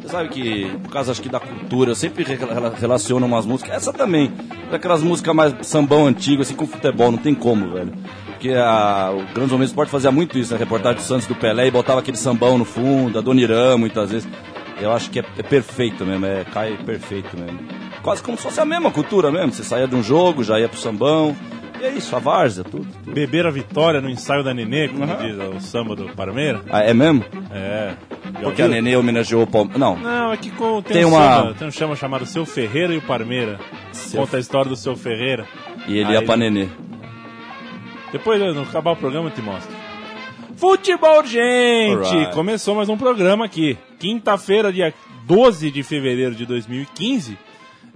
Você sabe que, por causa acho que da cultura, eu sempre re- rela- relaciono umas músicas. Essa também. Aquelas músicas mais sambão antigo, assim, com futebol, não tem como, velho. Porque a, o Grandes Momentos Esporte fazia muito isso, né? Reportagem do Santos do Pelé e botava aquele sambão no fundo, a Dona Irã, muitas vezes. Eu acho que é, é perfeito mesmo, é, cai perfeito mesmo. Quase como se fosse a mesma cultura mesmo. Você saía de um jogo, já ia pro sambão. E é isso, a várzea, tudo. tudo. Beber a vitória no ensaio da Nenê, como diz o samba do Parmeira. Ah, é mesmo? É. Já Porque a? Nenê homenageou o Palmeiras. Não, Não, é que com- tem, Tem um uma- samba, tem um chama chamado Seu Ferreira e o Parmeira. Seu- Conta a história do Seu Ferreira. e ele Aí ia pra ele- Nenê. Depois, no acabar o programa, eu te mostro. Futebol, gente! Alright. Começou mais um programa aqui. Quinta-feira, dia 12 de fevereiro de 2015.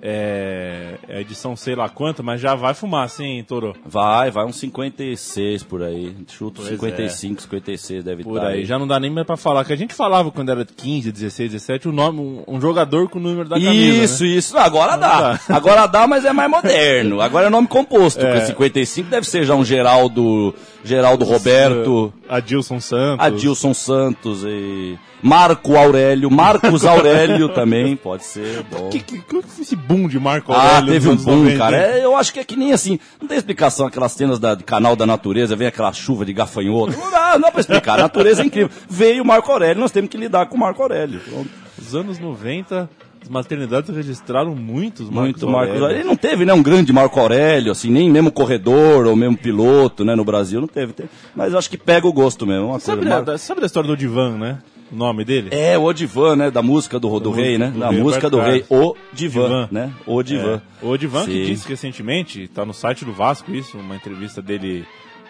É, é edição sei lá quanto, mas já vai fumaça, hein, Toro? Vai, vai uns 56 por aí. Chuto Pois 55, 56 deve Por estar. aí. Já não dá nem mais pra falar. Que a gente falava quando era 15, 16, 17, o nome, um, um jogador com o número da camisa. Isso, né? isso. Agora dá. dá. Agora dá, mas é mais moderno. Agora é nome composto. É. Porque 55 deve ser já um Geraldo, Geraldo Roberto, Adilson Santos. Adilson Santos e Marco Aurélio, Marcos Aurélio também, pode ser. Bom. Que, que, que foi esse boom de Marco Ah, Aurélio teve nos um boom, 90, cara. É, eu acho que é que nem assim. Não tem explicação aquelas cenas da, de canal da natureza, vem aquela chuva de gafanhoto. Não dá, não dá pra explicar. A natureza é incrível. Veio o Marco Aurélio, nós temos que lidar com o Marco Aurélio. Pronto. Nos anos 90, as maternidades registraram muitos Marcos Muito Marcos Aurélio. Aurélio. Ele não teve, né, um grande Marco Aurélio, assim, nem mesmo corredor ou mesmo piloto, né, no Brasil, não teve. teve. Mas eu acho que pega o gosto mesmo. Uma Sabe, coisa, da, Mar- sabe da história do Divan, né? O nome dele? É, o Divan, né, da música do, do, Do- rei, né, do da rei música do rei, o Divan, Divan. né, o Divan. É. O Divan que Sim. disse recentemente, tá no site do Vasco isso, uma entrevista dele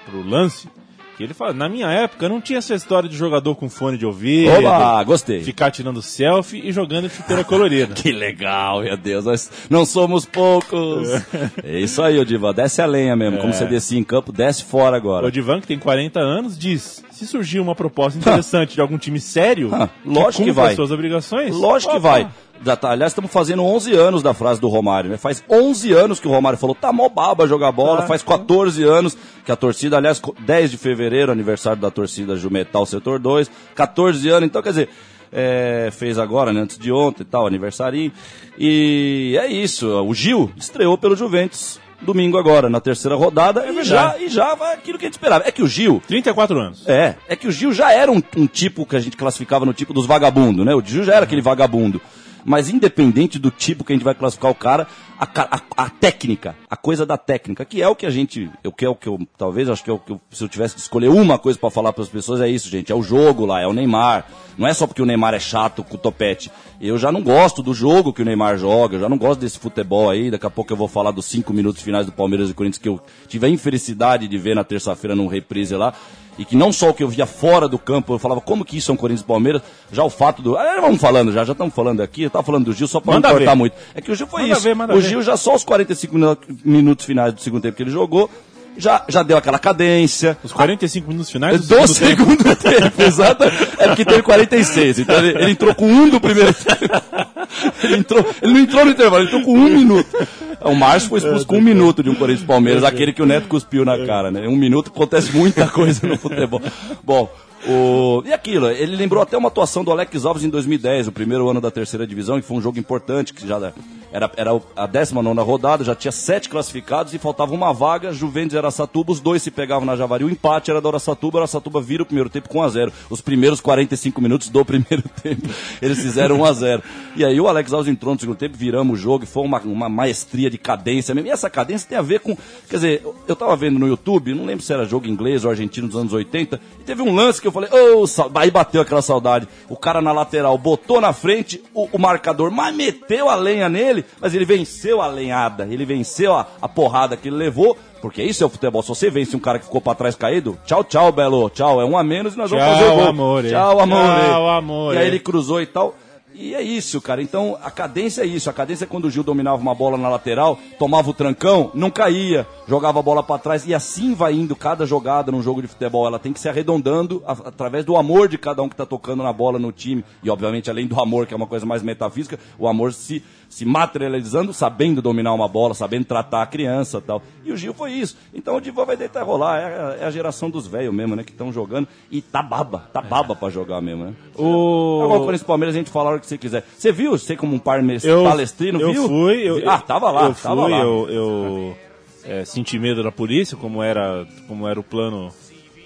pro Lance, que ele fala, na minha época não tinha essa história de jogador com fone de ouvido, Oba, gostei. ficar tirando selfie e jogando chuteira colorida. Que legal, meu Deus, nós não somos poucos. É isso aí, o Divan, desce a lenha mesmo, como você descia em campo, desce fora agora. O Divan, que tem 40 anos, diz: se surgir uma proposta interessante de algum time sério, Ah, lógico que cumpra vai. as suas obrigações, Lógico que opa, vai. Já tá- aliás, estamos fazendo 11 anos da frase do Romário. Né? Faz 11 anos que o Romário falou, tá mó baba jogar bola. Tá. Faz 14 anos que a torcida, aliás, co- 10 de fevereiro, aniversário da torcida Jumetal Setor 2. 14 anos, então quer dizer, é, fez agora, né, antes de ontem e tal, aniversarinho. E é isso. O Gil estreou pelo Juventus. Domingo agora, na terceira rodada, e, já, e já vai aquilo que a gente esperava. É que o Gil, 34 anos. é, é que o Gil já era um, um tipo que a gente classificava no tipo dos vagabundos, né? O Gil já era aquele vagabundo. Mas independente do tipo que a gente vai classificar o cara, a, a- a técnica, a coisa da técnica, que é o que a gente, eu que é o que eu, talvez, acho que é o que eu, se eu tivesse que escolher uma coisa pra falar pras pessoas, é isso, gente, é o jogo lá, é o Neymar. Não é só porque o Neymar é chato com o topete. Eu já não gosto do jogo que o Neymar joga, eu já não gosto desse futebol aí. Daqui a pouco eu vou falar dos cinco minutos finais do Palmeiras e Corinthians que eu tive a infelicidade de ver na terça-feira num reprise lá. E que não só o que eu via fora do campo, eu falava como que isso é um Corinthians e Palmeiras, já o fato do. Ah, vamos falando já, já estamos falando aqui, eu tava falando do Gil só para não cortar ver. muito. É que o Gil foi Manda isso. ver, o ver. Gil já só os 45 minu- minutos finais do segundo tempo que ele jogou, já, já deu aquela cadência. Os 45 minutos finais do, Do segundo tempo. segundo tempo, exato. É porque teve 46. Então ele, ele entrou com um do primeiro tempo. Ele, entrou, ele não entrou no intervalo, ele entrou com um minuto. O Márcio foi expulso com um minuto de um Corinthians Palmeiras, aquele que o Neto cuspiu na cara, né? Um minuto acontece muita coisa no futebol. Bom, o... e aquilo, ele lembrou até uma atuação do Alex Alves em 2010, o primeiro ano da terceira divisão, que foi um jogo importante, que já era, era a 19 rodada, já tinha sete classificados e faltava uma vaga, Juventus e Araçatuba, os dois se pegavam na Javari, o empate era do Araçatuba, Araçatuba vira o primeiro tempo com 1x0. Os primeiros 45 minutos do primeiro tempo, eles fizeram 1x0. E aí o Alex Alves entrou no segundo tempo, viramos o jogo e foi uma, uma maestria de cadência mesmo. E essa cadência tem a ver com, quer dizer, eu tava vendo no YouTube, não lembro se era jogo inglês ou argentino dos anos 80, e teve um lance que eu falei, ô, sau- aí bateu aquela saudade. O cara na lateral botou na frente o, o marcador, mas meteu a lenha nele, mas ele venceu a lenhada, ele venceu a, a porrada que ele levou. Porque isso é o futebol. Se você vence um cara que ficou pra trás caído, tchau, tchau, Belo. Tchau, é um a menos e nós vamos Tchau, fazer o gol. amore. Tchau, amore. Tchau, amore. E aí ele cruzou e tal. E é isso, cara. Então, a cadência é isso. A cadência é quando o Gil dominava uma bola na lateral, tomava o trancão, não caía, jogava a bola pra trás. E assim vai indo cada jogada num jogo de futebol. Ela tem que se arredondando a- através do amor de cada um que tá tocando na bola no time. E, obviamente, além do amor, que é uma coisa mais metafísica, o amor se, se materializando, sabendo dominar uma bola, sabendo tratar a criança tal. E o Gil foi isso. Então o Divan vai deitar rolar. É, a- é a geração dos velhos mesmo, né? Que estão jogando. E tá baba, tá baba pra jogar mesmo, né? O... Agora o Corinthians e Palmeiras a gente fala a hora que você quiser. Você viu? Você como um par Eu, palestrino, eu viu? fui. Eu, ah, tava lá, eu tava fui, lá. Eu, eu é, senti medo da polícia, como era, como era o plano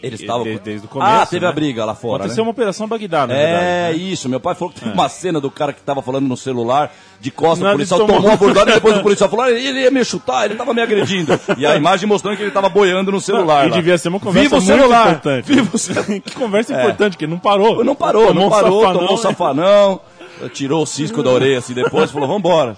Eles estavam. desde, desde o começo. Ah, teve né? a briga lá fora. Aconteceu né? uma operação Bagdá, na É, verdade. né? isso. Meu pai falou que teve uma cena do cara que tava falando no celular, de costas, Nada, o policial tomou- tomou bordada e depois o policial falou, "Ah, ele ia me chutar, ele tava me agredindo. E a imagem mostrando que ele tava boiando no celular. E lá. devia ser uma conversa Viva o celular! importante. Viva o celular! que conversa importante, que não parou. Não parou, Tomou não um parou, safanão, tomou um né? safanão, tirou o cisco da orelha assim depois, falou, vambora.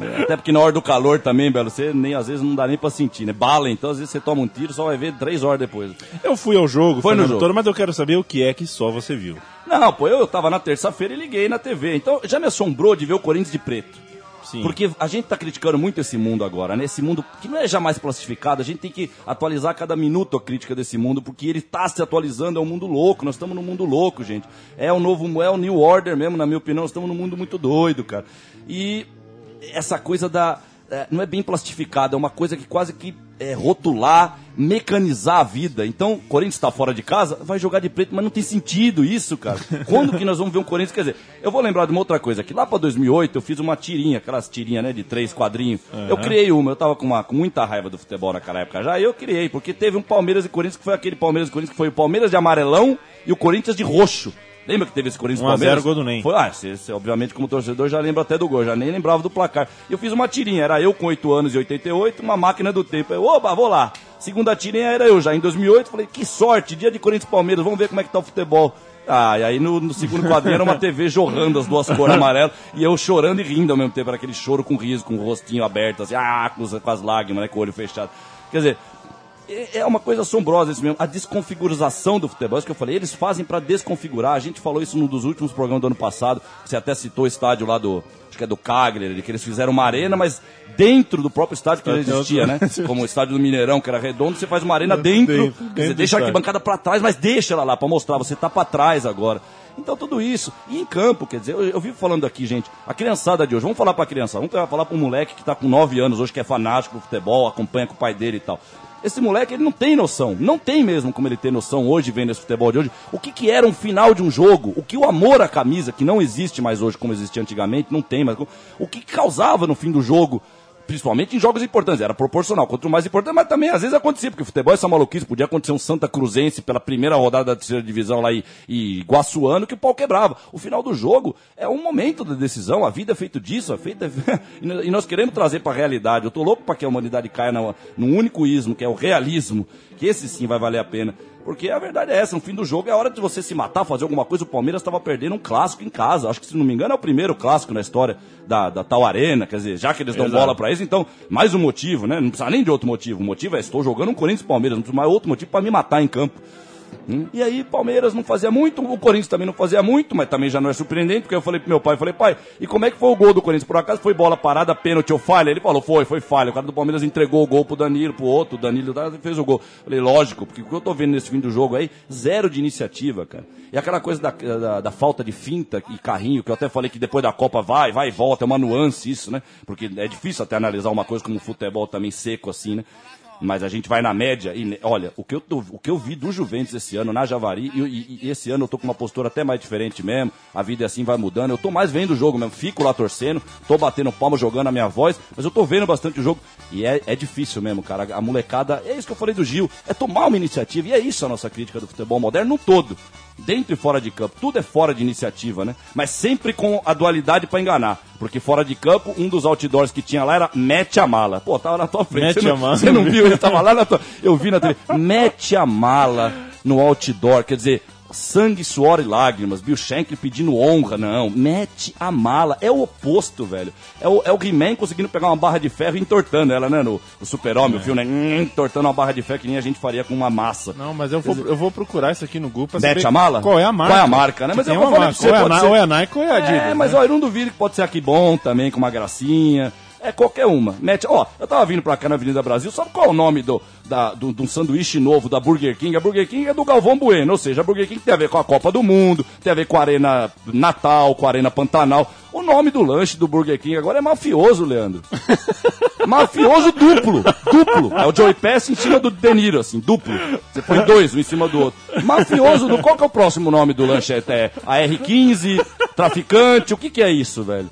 É, Até porque na hora do calor também, Belo, você nem, às vezes não dá nem pra sentir, né? Bala, então às vezes você toma um tiro, só vai ver três horas depois. Eu fui ao jogo, Foi no jogo. Toro, mas eu quero saber o que é que só você viu. Não, pô, eu tava na terça-feira e liguei na TV, então já me assombrou de ver o Corinthians de preto. Sim. Porque a gente tá criticando muito esse mundo agora, né? Esse mundo que não é jamais classificado, a gente tem que atualizar a cada minuto a crítica desse mundo, porque ele tá se atualizando, é um mundo louco, nós estamos num mundo louco, gente. É o novo, é o New Order mesmo, na minha opinião, nós estamos num mundo muito doido, cara. E essa coisa da. é, não é bem plastificada, é uma coisa que quase que é, rotular, mecanizar a vida. Então, o Corinthians está fora de casa, vai jogar de preto, mas não tem sentido isso, cara. Quando que nós vamos ver um Corinthians? Quer dizer, eu vou lembrar de uma outra coisa, que lá para 2008 eu fiz uma tirinha, aquelas tirinhas, né, de três quadrinhos. Eu criei uma, eu tava com, uma, com muita raiva do futebol naquela época já, e eu criei, porque teve um Palmeiras e Corinthians que foi aquele Palmeiras e Corinthians que foi o Palmeiras de amarelão e o Corinthians de roxo. Lembra que teve esse Corinthians e 1 a 0 Palmeiras? gol do Ney. Foi, ah, você, você, obviamente, como torcedor, já lembra até do gol, já nem lembrava do placar. E eu fiz uma tirinha, era eu com 8 anos e 88, uma máquina do tempo. Eu, oba, vou lá. Segunda tirinha era eu já, em 2008, falei, que sorte, dia de Corinthians Palmeiras, vamos ver como é que tá o futebol. Ah, e aí no, no segundo quadrinho era uma TV jorrando as duas cores amarelas e eu chorando e rindo ao mesmo tempo, era aquele choro com riso, com o rostinho aberto, assim, ah, com, com as lágrimas, né, com o olho fechado. Quer dizer, é é uma coisa assombrosa isso mesmo, a desconfiguração do futebol, isso que eu falei, eles fazem pra desconfigurar, a gente falou isso num dos últimos programas do ano passado, você até citou o estádio lá do, acho que é do Cagliari, que eles fizeram uma arena, mas dentro do próprio estádio que já existia, né? Como o estádio do Mineirão, que era redondo, você faz uma arena dentro, Dentro, dentro do deixa a arquibancada pra trás, mas deixa ela lá pra mostrar, você tá pra trás agora. Então tudo isso, e em campo, quer dizer, eu, eu vivo falando aqui, gente, a criançada de hoje, vamos falar pra criança, vamos falar pra um moleque que tá com 9 anos hoje, que é fanático do futebol, acompanha com o pai dele e tal. Esse moleque, ele não tem noção, não tem mesmo como ele ter noção hoje, vendo esse futebol de hoje, o que que era um final de um jogo, o que o amor à camisa, que não existe mais hoje como existia antigamente, não tem mais, o que causava no fim do jogo, principalmente em jogos importantes, era proporcional, quanto mais importante, mas também às vezes acontecia, porque futebol é essa maluquice, podia acontecer um Santa Cruzense pela primeira rodada da terceira divisão lá e, e Guaçuano, que o pau quebrava. O final do jogo é um momento da decisão, a vida é feito disso, é feita, e nós queremos trazer para a realidade. Eu tô louco para que a humanidade caia na- num único ismo, que é o realismo, que esse sim vai valer a pena. Porque a verdade é essa, no fim do jogo é hora de você se matar, fazer alguma coisa. O Palmeiras estava perdendo um clássico em casa. Acho que, se não me engano, é o primeiro clássico na história da, da tal arena. Quer dizer, já que eles dão Exato. bola pra isso, então, mais um motivo, né? Não precisa nem de outro motivo. O motivo é, estou jogando um Corinthians e Palmeiras, não precisa mais outro motivo para me matar em campo. Hum? E aí, Palmeiras não fazia muito, o Corinthians também não fazia muito, mas também já não é surpreendente, porque eu falei pro meu pai, falei, pai, e como é que foi o gol do Corinthians? Por acaso foi bola parada, pênalti ou falha? Ele falou, foi, foi falha. O cara do Palmeiras entregou o gol pro Danilo, pro outro, o Danilo tá, fez o gol. Falei, lógico, porque o que eu tô vendo nesse fim do jogo aí, zero de iniciativa, cara. E aquela coisa da, da, da falta de finta e carrinho, que eu até falei que depois da Copa vai, vai e volta, é uma nuance isso, né? Porque é difícil até analisar uma coisa como o futebol também seco assim, né? Mas a gente vai na média e, olha, o que eu, tô- o que eu vi do Juventus esse ano na Javari, e, e- e esse ano eu tô com uma postura até mais diferente mesmo, a vida é assim vai mudando, eu tô mais vendo o jogo mesmo, fico lá torcendo, tô batendo palma, jogando a minha voz, mas eu tô vendo bastante o jogo, e é, é difícil mesmo, cara, a molecada, é isso que eu falei do Gil, é tomar uma iniciativa, e é isso a nossa crítica do futebol moderno no todo, dentro e fora de campo, tudo é fora de iniciativa, né? Mas sempre com a dualidade pra enganar, porque fora de campo, um dos outdoors que tinha lá era mete a mala, pô, tava na tua frente, Mete você a não, mala. você não viu, ele tava lá na tua, eu vi na TV, mete a mala no outdoor, quer dizer, sangue, suor e lágrimas, Bill Shankly pedindo honra, não, mete a mala, é o oposto, velho, é o, é o He-Man conseguindo pegar uma barra de ferro e entortando ela, né, no, o super-homem, o filme, né, hum, entortando uma barra de ferro que nem a gente faria com uma massa. Não, mas eu vou, eu vou procurar isso aqui no Google pra Mete a mala? qual é a marca. Qual é a marca, né? Mas eu vou falar marca. pra você, ou, é a ser- ou é a Nike ou é a Adidas. É, mas né? ó, eu não duvido que pode ser aqui bom também, com uma gracinha. É qualquer uma. Mete, ó, eu tava vindo pra cá na Avenida Brasil, sabe qual é o nome do, da, do, do sanduíche novo da Burger King? A Burger King é do Galvão Bueno, ou seja, a Burger King tem a ver com a Copa do Mundo, tem a ver com a Arena Natal, com a Arena Pantanal. O nome do lanche do Burger King agora é mafioso, Leandro. mafioso duplo, duplo. É o Joey Pass em cima do De Niro, assim, duplo. Você põe dois, um em cima do outro. Mafioso, do, qual que é o próximo nome do lanche? É, é a R15, traficante, o que que é isso, velho?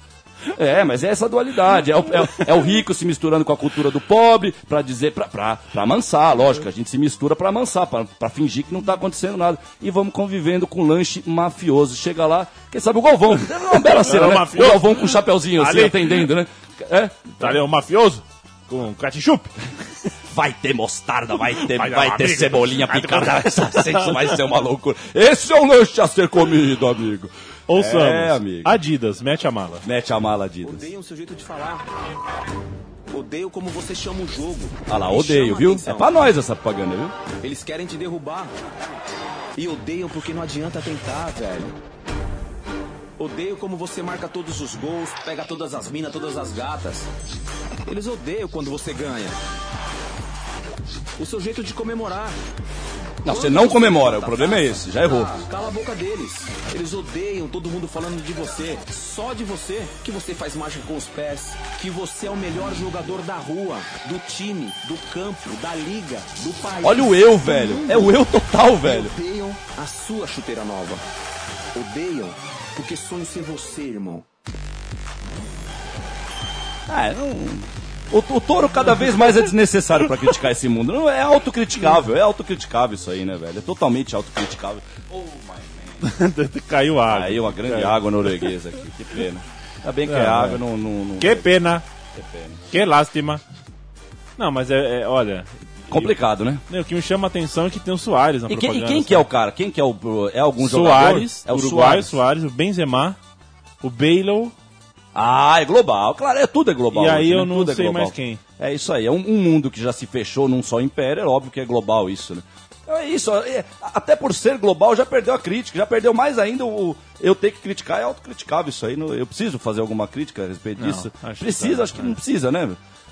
É, mas é essa dualidade. É o, é, é o rico se misturando com a cultura do pobre para dizer, pra amansar, lógico. A gente se mistura para amansar, pra, pra fingir que não tá acontecendo nada. E vamos convivendo com lanche mafioso. Chega lá, quem sabe o Galvão. É uma bela cena, né? O Galvão com o chapeuzinho assim, Ali. atendendo, né? É, Tá ali o mafioso com ketchup. vai ter mostarda, vai ter, Vai vai, ter amigo. cebolinha picada. Essa vai ser uma loucura. Esse é o lanche a ser comido, amigo. Ouçamos. É, amigo. Adidas, mete a mala. Mete a mala, Adidas. Odeio o seu jeito de falar. Odeio como você chama o jogo. Olha lá, Me odeio, viu? atenção. É pra nós essa propaganda, viu? Eles querem te derrubar. E odeiam porque não adianta tentar, velho. Odeio como você marca todos os gols, pega todas as minas, todas as gatas. Eles odeiam quando você ganha. O seu jeito de comemorar. Não, você não comemora, o problema é esse, já errou. Cala a boca deles. Eles odeiam todo mundo falando de você. Só de você. Que você faz mágica com os pés. Que você é o melhor jogador da rua, do time, do campo, da liga, do país. Olha o eu, velho. É o eu total, velho. Odeiam a sua chuteira nova. Odeiam porque sonham ser você, irmão. Ah, não... O, o touro cada vez mais é desnecessário pra criticar esse mundo. Não, é autocriticável, é autocriticável isso aí, né, velho? É totalmente autocriticável. Caiu água. Aí uma grande Caiu. água norueguesa aqui, que pena. Ainda bem que é, É, água, é. não, não, não- Que pena. que pena. Que lástima. Não, mas é, é, olha. Complicado, né? o que me chama a atenção é que tem o Soares na E, quem- e quem que é o cara? Quem que é o... É algum Soares, jogador? É o Uruguai, Soares. Soares, o Benzema, o Bale Ah, é global. Claro, é tudo é global. E aí hoje, eu né? não Tudo é sei global. mais quem. É isso aí. É um, um mundo que já se fechou num só império. É óbvio que é global isso, né? Então é isso. é- até por ser global já perdeu a crítica. Já perdeu mais ainda o eu ter que criticar. É autocriticável isso aí. não- Eu preciso fazer alguma crítica a respeito Não, disso? acho Precisa, tá, acho que é. não precisa, né?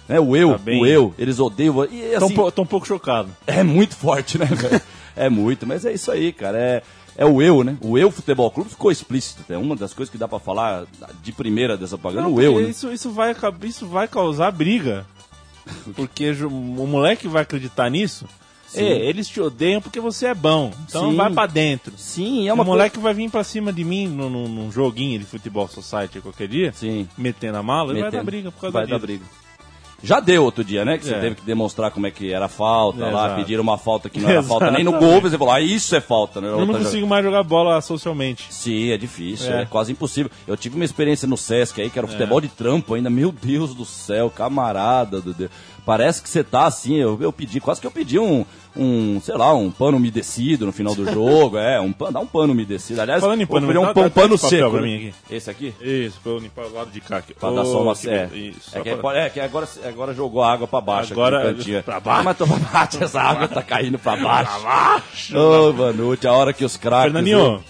né? O eu, Tá o eu, eles odeiam. E, Tô, assim, um um pouco chocado. é muito forte, né, velho? É muito, mas é isso aí, cara. É, é o eu, né? O eu futebol clube ficou explícito. É uma das coisas que dá pra falar de primeira dessa propaganda. Não, o eu, né? isso, isso, vai, isso vai causar briga. Porque o moleque vai acreditar nisso. Sim. É, eles te odeiam porque você é bom. Então Sim. vai pra dentro. Sim, é o uma moleque vai vir pra cima de mim num, num- num joguinho de futebol society qualquer dia, Sim. metendo a mala, ele vai Metendo. dar briga por causa Vai dar disso. briga. Já deu outro dia, né? Que você É. teve que demonstrar como é que era falta É, lá, exato. pediram uma falta que não era falta nem no gol, você falou, ah, isso é falta, né? Eu não consigo mais jogar bola socialmente. Sim, é difícil, é. É. quase impossível. Eu tive uma experiência no Sesc aí, que era um futebol de trampo ainda. Meu Deus do céu, camarada do Deus. Parece que você tá assim, eu, eu pedi, quase que eu pedi um, um, sei lá, um pano umedecido no final do jogo. é, um pano, dá um pano umedecido. Aliás, Falando em pano, pedir um, dá- pão- dá- pano seco. pra né? mim aqui. Esse aqui? Isso, pra eu limpar o lado de cá aqui. Pra dar só uma. que É, Isso, é, que, pra- é que agora, agora jogou água pra baixo. Agora- aqui no pra baixo? Ah, Mas pra baixo, essa água tá caindo pra baixo. Ô, Vanucci, a hora que os craques. Fernandinho,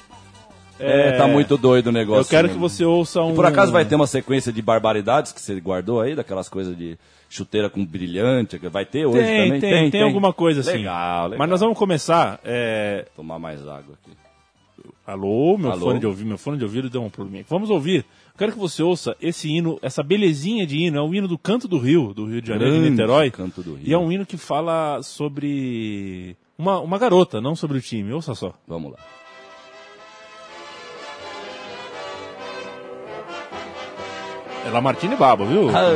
É, tá muito doido o negócio. eu quero né? que você ouça um... Por acaso vai ter uma sequência de barbaridades que você guardou aí, daquelas coisas de chuteira com brilhante, que vai ter hoje Tem, também? tem, tem, alguma coisa assim. Legal, legal. Mas nós vamos começar. é, Tomar mais água aqui. Alô, meu Alô? fone de ouvido, meu fone de ouvido deu um probleminha. Vamos ouvir. Quero que você ouça esse hino, essa belezinha de hino, é o hino do Canto do Rio, do Rio de Janeiro, de Grande Niterói. Canto do Rio. E é um hino que fala sobre uma, uma garota, não sobre o time. Ouça só. Vamos lá. É Lamartine Baba, viu? Ah,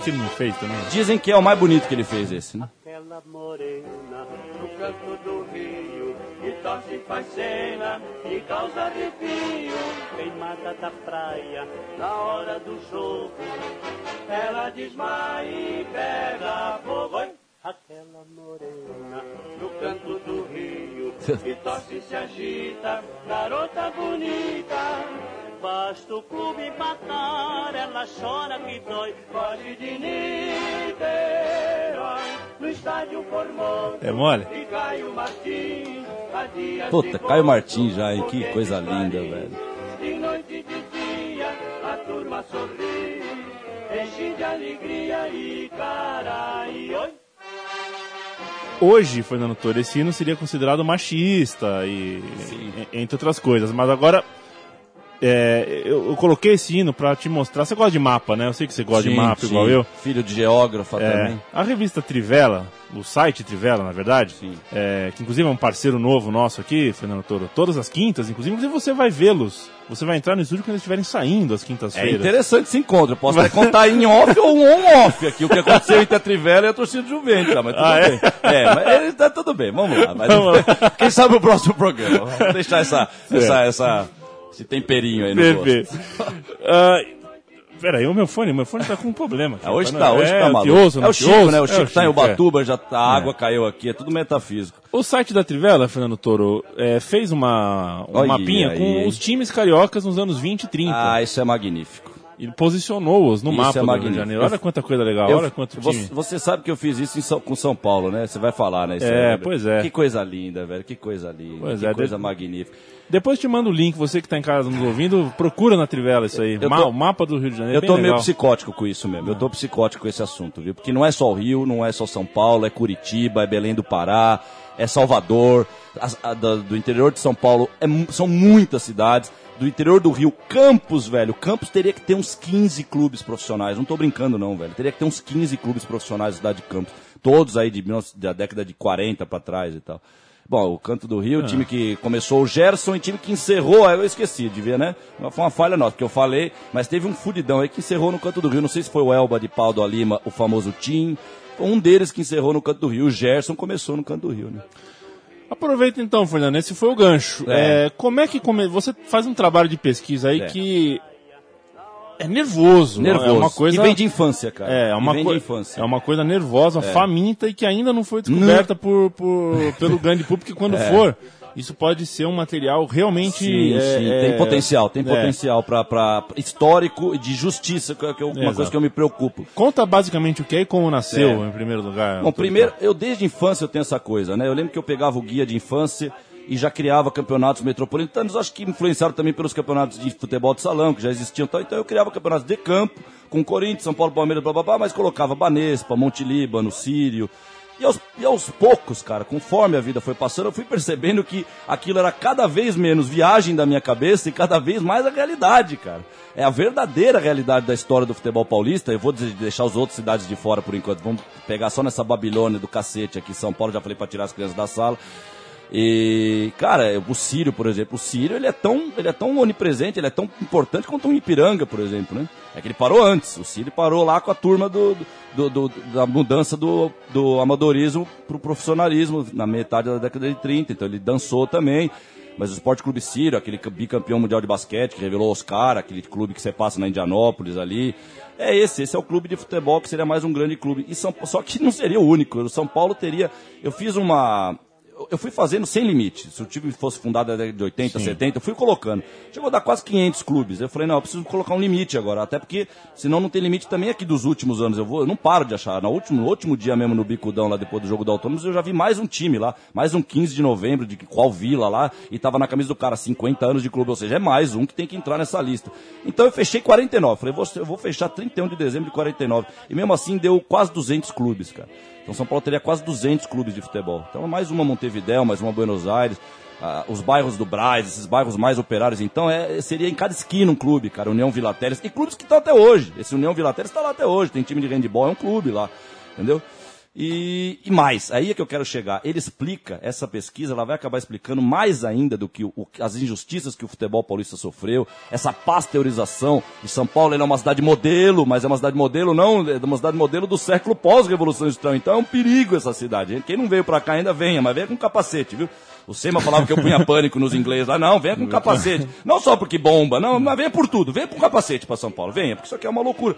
que, que ele não fez também? dizem que é o mais bonito que ele fez esse, né? Aquela morena no canto do rio que torce e faz cena e causa arrepio. Queimada da praia na hora do jogo, ela desmaia e pega fogo. Oi? Aquela morena no canto do rio que torce e se agita, garota bonita. Basta o clube empatar, ela chora que dói. Foge de Niterói, no estádio Formoso. É mole? E Caio Martins, dias Puta, Caio Martins já, hein? Que coisa linda, velho. De noite de dia, a turma sorri. enche de alegria e carai, oi. Hoje, Fernando Torres, esse hino seria considerado machista e e- entre outras coisas, mas agora é, eu, eu coloquei esse hino pra te mostrar. Você gosta de mapa, né? Eu sei que você gosta de Sim, mapa sim. igual eu. Filho de geógrafa É, também. a revista Trivela, o site Trivela, na verdade, é, que inclusive é um parceiro novo nosso aqui, Fernando Toro, todas as quintas, inclusive, inclusive você vai vê-los. Você vai entrar no estúdio quando eles estiverem saindo às É quintas-feiras. interessante esse encontro. Eu posso até contar em off ou um on-off aqui. O que aconteceu entre a Trivela e a torcida Juventus. Tá, mas tudo Ah, é? bem. É, mas ele tá tudo bem. Vamos lá. Mas, Vamos Quem sabe o próximo programa. Vamos deixar essa, essa, essa, esse temperinho aí no Bebê. gosto. Ah, Peraí, o meu fone, meu fone tá com um problema. aqui. Ah, hoje tá, hoje é, tá maluco. É não o Chico, né? O É Chico tá em é. Ubatuba, já tá, a água caiu aqui, é tudo metafísico. O site da Trivela, Fernando Toro, é, fez uma, um Olha mapinha aí. com os times cariocas nos anos 20 e 30. Ah, isso é magnífico. E posicionou-os no Isso mapa é do Rio de. Janeiro. Olha Eu- quanta coisa legal, Eu- olha quanto você, time. você sabe que eu fiz isso em São- com São Paulo, né? Você vai falar, né? isso É, aí, velho? pois é. Que coisa linda, velho. Que coisa linda. Pois que é, coisa de- magnífica. Depois te mando o link, você que tá em casa nos ouvindo, procura na Trivela isso aí. Eu Ma- o mapa do Rio de Janeiro. Eu é bem tô meio psicótico com isso mesmo. Eu tô psicótico com esse assunto, viu? Porque não é só o Rio, não é só São Paulo, é Curitiba, é Belém do Pará, é Salvador, as- a- da- do interior de São Paulo, é são muitas cidades. Do interior do Rio, Campos, velho. Campos teria que ter uns 15 clubes profissionais. Não tô brincando, não, velho. Teria que ter uns 15 clubes profissionais da cidade de Campos. Todos aí de, 19 da década de 40 pra trás e tal. Bom, o Canto do Rio, o time que começou o Gerson e time que encerrou, aí eu esqueci de ver, né? Foi uma falha nossa, que eu falei, mas teve um fudidão aí que encerrou no Canto do Rio. Não sei se foi o Elba de Pau do Lima, o famoso Tim. Um deles que encerrou no Canto do Rio. O Gerson começou no Canto do Rio, né? Aproveita então, Fernando, esse foi o gancho. É. É, como é que come... você faz um trabalho de pesquisa aí É. que é nervoso. Nervoso. É uma coisa E vem de infância, cara. É, é uma, vem de infância. é uma coisa nervosa, faminta e que ainda não foi descoberta por, por- pelo grande público. Quando for, isso pode ser um material realmente. É. Sim, é, sim, é, tem potencial, tem é. potencial pra, pra histórico e de justiça, que é é uma Exato. coisa que eu me preocupo. Conta basicamente o que é e como nasceu, É. em primeiro lugar. Bom, primeiro, eu desde a infância eu tenho essa coisa, né? Eu lembro que eu pegava o guia de infância e já criava campeonatos metropolitanos, acho que influenciado também pelos campeonatos de futebol de salão, que já existiam. Então, então eu criava campeonatos de campo, com Corinthians, São Paulo, Palmeiras, blá blá blá, mas colocava Banespa, Monte Líbano, Sírio. E aos, e aos poucos, cara, conforme a vida foi passando, eu fui percebendo que aquilo era cada vez menos viagem da minha cabeça e cada vez mais a realidade, cara. É a verdadeira realidade da história do futebol paulista. Eu vou de- deixar as outras cidades de fora por enquanto. Vamos pegar só nessa Babilônia do cacete aqui São Paulo. Já falei pra tirar as crianças da sala. E, cara, o Sírio, por exemplo, o Sírio, ele é tão, ele é tão onipresente, ele é tão importante quanto um Ipiranga, por exemplo, né? É que ele parou antes. O Sírio parou lá com a turma do, do- do- da mudança do, do amadorismo pro profissionalismo na metade da década de 30. Então ele dançou também. Mas o Esporte Clube Sírio, aquele ca- bicampeão mundial de basquete que revelou Oscar, aquele clube que você passa na Indianópolis ali. É esse, esse é o clube de futebol que seria mais um grande clube. E São, só que não seria o único. O São Paulo teria. Eu fiz uma. Eu fui fazendo sem limite. Se o time fosse fundado na década de 80, 70, eu fui colocando. Chegou a dar quase 500 clubes. Eu falei, não, eu preciso colocar um limite agora. Até porque, senão não tem limite também aqui dos últimos anos. Eu, vou, eu não paro de achar. No último, no último dia mesmo, no Bicudão, lá depois do jogo do Autônomos, eu já vi mais um time lá. Mais um 15 de novembro, de qual vila lá. E tava na camisa do cara, 50 anos de clube. Ou seja, é mais um que tem que entrar nessa lista. Então eu fechei 49. Falei, vou, eu vou fechar 31 de dezembro de 49. E mesmo assim deu quase 200 clubes, cara. Então São Paulo teria quase 200 clubes de futebol. Então mais uma Montevidéu, mais uma Buenos Aires, ah, os bairros do Braz, esses bairros mais operários. Então é, seria em cada esquina um clube, cara. União Vila Teles. E clubes que estão até hoje. Esse União Vila Teles está lá até hoje. Tem time de handball, é um clube lá. Entendeu? E, e mais, aí é que eu quero chegar. Ele explica, essa pesquisa, ela vai acabar explicando mais ainda do que o- o- as injustiças que o futebol paulista sofreu, essa pasteurização de São Paulo. Ele é uma cidade modelo, mas é uma cidade modelo não, é uma cidade modelo do século pós-revolução industrial. Então é um perigo essa cidade. Quem não veio pra cá ainda venha, mas venha com capacete, viu? O Sema falava que eu punha pânico nos ingleses lá. Não, venha com capacete. Não só porque bomba, não, mas venha por tudo. Venha com capacete pra São Paulo. Venha, porque isso aqui é uma loucura.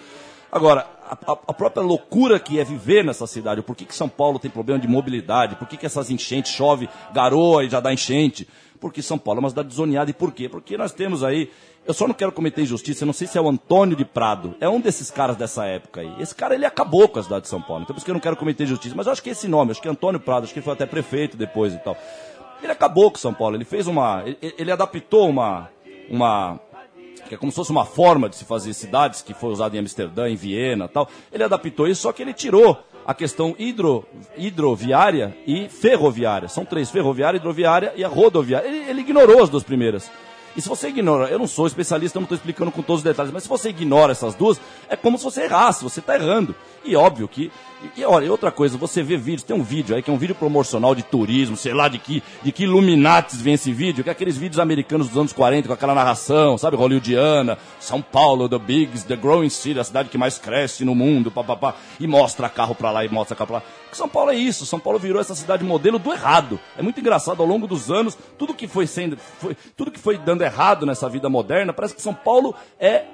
Agora, a, a- própria loucura que é viver nessa cidade, por que, que São Paulo tem problema de mobilidade, por que, que essas enchentes chove, garoa e já dá enchente? Porque São Paulo é uma cidade zoneada. E por quê? Porque nós temos aí. Eu só não quero cometer injustiça, eu não sei se é o Antônio de Prado, é um desses caras dessa época aí. Esse cara ele acabou com a cidade de São Paulo, então por isso que eu não quero cometer injustiça. Mas eu acho que esse nome, acho que é Antônio Prado, acho que ele foi até prefeito depois e tal. Ele acabou com São Paulo, ele fez uma. Ele, ele adaptou uma. uma que é como se fosse uma forma de se fazer cidades, que foi usada em Amsterdã, em Viena tal. Ele adaptou isso, só que ele tirou a questão hidro, hidroviária e ferroviária. São três, ferroviária, hidroviária e a rodoviária. Ele, ele ignorou as duas primeiras. E se você ignora, eu não sou especialista, eu não estou explicando com todos os detalhes, mas se você ignora essas duas, é como se você errasse, você está errando. E óbvio que. E, olha, outra coisa, você vê vídeos, tem um vídeo aí que é um vídeo promocional de turismo, sei lá de que, de que Illuminatis vem esse vídeo, que é aqueles vídeos americanos dos anos 40 com aquela narração, sabe, hollywoodiana, São Paulo, the biggest, the growing city, a cidade que mais cresce no mundo, papapá, e mostra carro pra lá e mostra carro pra lá. São Paulo é isso, São Paulo virou essa cidade modelo do errado. É muito engraçado ao longo dos anos, tudo que foi sendo, foi, tudo que foi dando errado nessa vida moderna, parece que São Paulo é